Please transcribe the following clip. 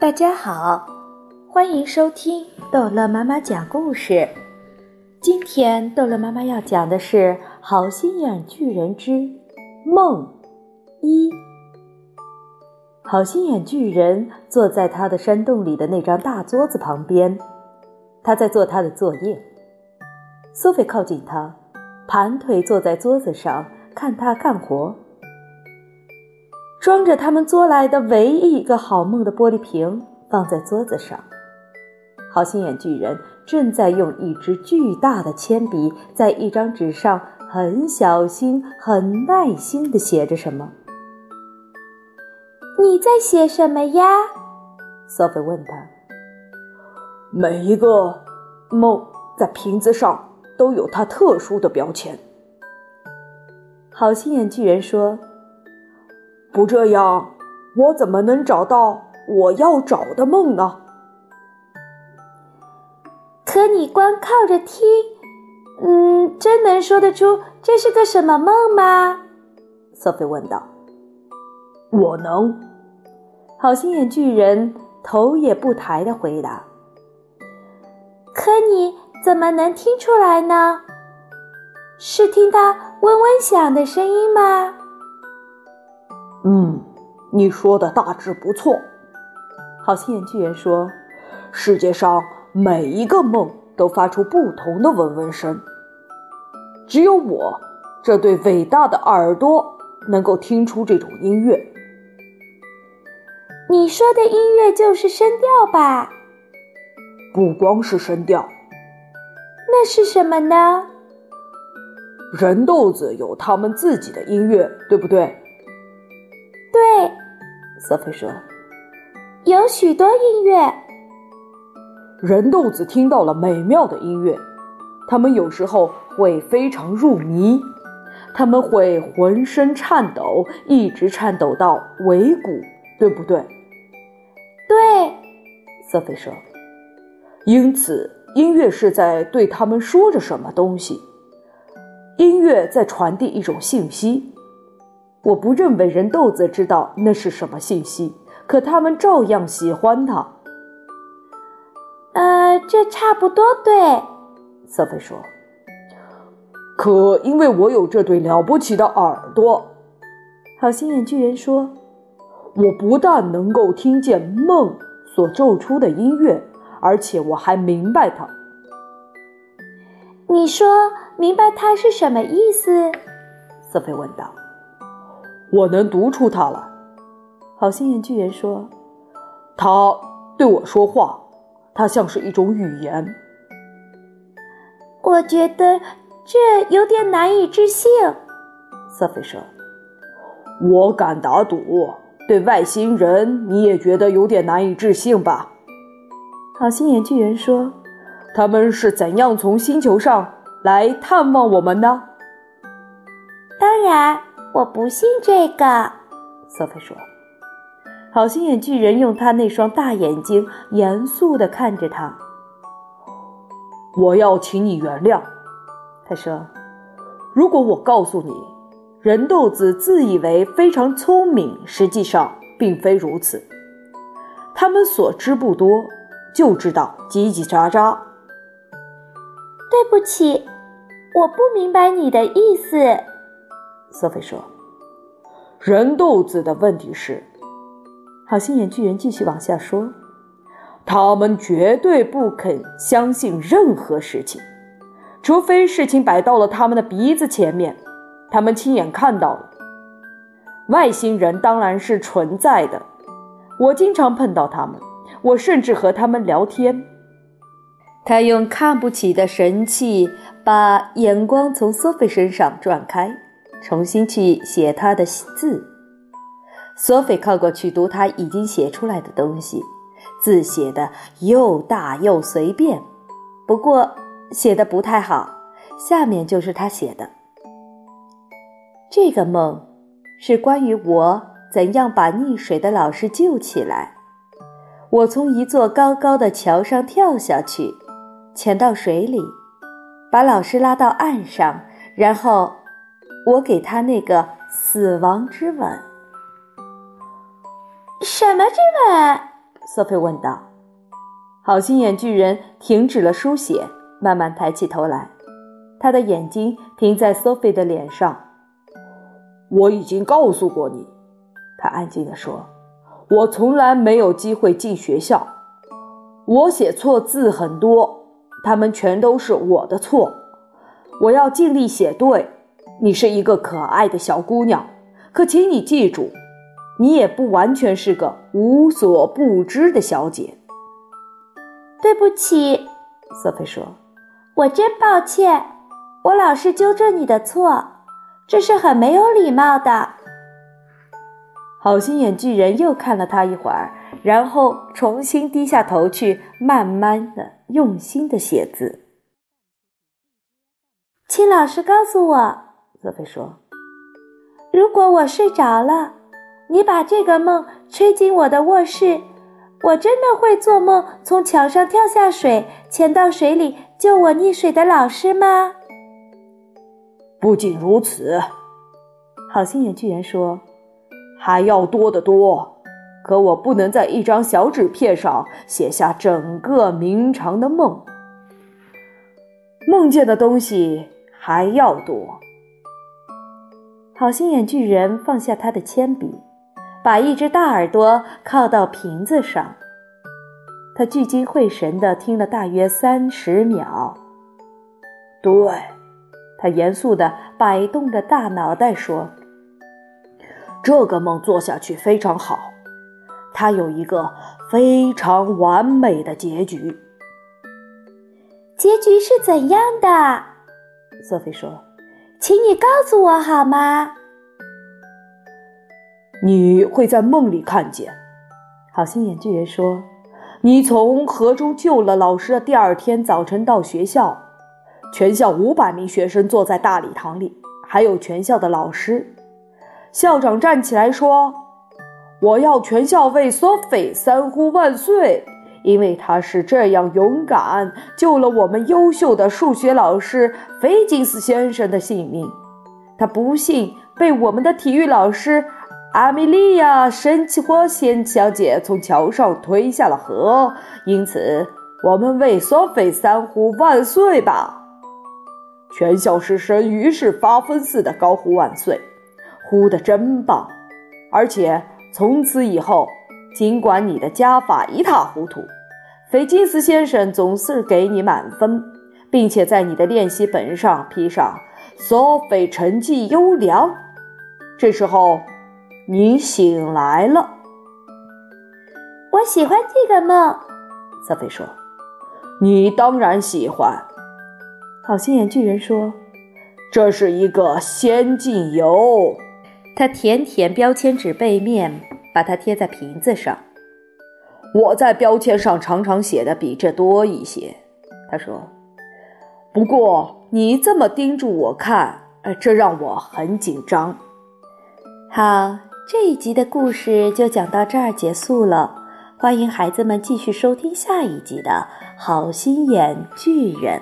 大家好，欢迎收听逗乐妈妈讲故事。今天逗乐妈妈要讲的是《好心眼巨人之梦一》。好心眼巨人坐在他的山洞里的那张大桌子旁边，他在做他的作业。苏菲靠近他，盘腿坐在桌子上看他干活。装着他们做来的唯一一个好梦的玻璃瓶放在桌子上。好心眼巨人正在用一支巨大的铅笔在一张纸上很小心、很耐心地写着什么。你在写什么呀？索菲问他。每一个梦在瓶子上都有它特殊的标签。好心眼巨人说。不这样，我怎么能找到我要找的梦呢？可你光靠着听，嗯，真能说得出这是个什么梦吗？索菲问道。我能。好心眼巨人头也不抬的回答。可你怎么能听出来呢？是听到嗡嗡响的声音吗？嗯，你说的大致不错。好心眼巨人说：“世界上每一个梦都发出不同的嗡嗡声，只有我这对伟大的耳朵能够听出这种音乐。”你说的音乐就是声调吧？不光是声调，那是什么呢？人豆子有他们自己的音乐，对不对？对，索菲说：“有许多音乐。人豆子听到了美妙的音乐，他们有时候会非常入迷，他们会浑身颤抖，一直颤抖到尾骨，对不对？”“对。”瑟菲说。“因此，音乐是在对他们说着什么东西，音乐在传递一种信息。”我不认为人豆子知道那是什么信息，可他们照样喜欢他。呃，这差不多对，瑟菲说。可因为我有这对了不起的耳朵，好心眼巨人说，我不但能够听见梦所奏出的音乐，而且我还明白它。你说明白它是什么意思？瑟菲问道。我能读出它来，好心眼巨人说：“他对我说话，他像是一种语言。”我觉得这有点难以置信，瑟菲说：“我敢打赌，对外星人你也觉得有点难以置信吧？”好心眼巨人说：“他们是怎样从星球上来探望我们呢？”当然。我不信这个，索菲说。好心眼巨人用他那双大眼睛严肃地看着他。我要请你原谅，他说。如果我告诉你，人豆子自以为非常聪明，实际上并非如此。他们所知不多，就知道叽叽喳喳。对不起，我不明白你的意思。索菲说：“人肚子的问题是，好心眼巨人继续往下说，他们绝对不肯相信任何事情，除非事情摆到了他们的鼻子前面，他们亲眼看到了。外星人当然是存在的，我经常碰到他们，我甚至和他们聊天。”他用看不起的神气把眼光从索菲身上转开。重新去写他的字。索菲靠过去读他已经写出来的东西，字写的又大又随便，不过写的不太好。下面就是他写的：这个梦是关于我怎样把溺水的老师救起来。我从一座高高的桥上跳下去，潜到水里，把老师拉到岸上，然后。我给他那个死亡之吻。什么之吻？索菲问道。好心眼巨人停止了书写，慢慢抬起头来，他的眼睛停在索菲的脸上。我已经告诉过你，他安静地说：“我从来没有机会进学校，我写错字很多，他们全都是我的错。我要尽力写对。你是一个可爱的小姑娘，可请你记住，你也不完全是个无所不知的小姐。”对不起，瑟菲说：“我真抱歉，我老是纠正你的错。”这是很没有礼貌的。好心眼巨人又看了他一会儿，然后重新低下头去，慢慢的、用心的写字。请老师告诉我，泽菲说：“如果我睡着了，你把这个梦吹进我的卧室，我真的会做梦从桥上跳下水，潜到水里救我溺水的老师吗？”不仅如此，好心眼巨人说：“还要多得多。可我不能在一张小纸片上写下整个明长的梦。梦见的东西还要多。”好心眼巨人放下他的铅笔，把一只大耳朵靠到瓶子上。他聚精会神地听了大约三十秒。对。他严肃地摆动着大脑袋说：“这个梦做下去非常好，它有一个非常完美的结局。结局是怎样的？”索菲说：“请你告诉我好吗？”你会在梦里看见。好心眼巨人说：“你从河中救了老师的第二天早晨到学校。”全校五百名学生坐在大礼堂里，还有全校的老师。校长站起来说：“我要全校为索菲三呼万岁，因为他是这样勇敢，救了我们优秀的数学老师菲金斯先生的性命。他不幸被我们的体育老师阿米莉亚·神奇火仙小姐从桥上推下了河，因此我们为索菲三呼万岁吧。”全校师生于是发疯似的高呼万岁，呼得真棒！而且从此以后，尽管你的加法一塌糊涂，菲金斯先生总是给你满分，并且在你的练习本上批上“索菲成绩优良”。这时候，你醒来了。我喜欢这个梦，索菲说：“你当然喜欢。”好心眼巨人说：“这是一个仙境游。”他舔舔标签纸背面，把它贴在瓶子上。我在标签上常常写的比这多一些，他说。不过你这么盯住我看，呃，这让我很紧张。好，这一集的故事就讲到这儿结束了。欢迎孩子们继续收听下一集的《好心眼巨人》。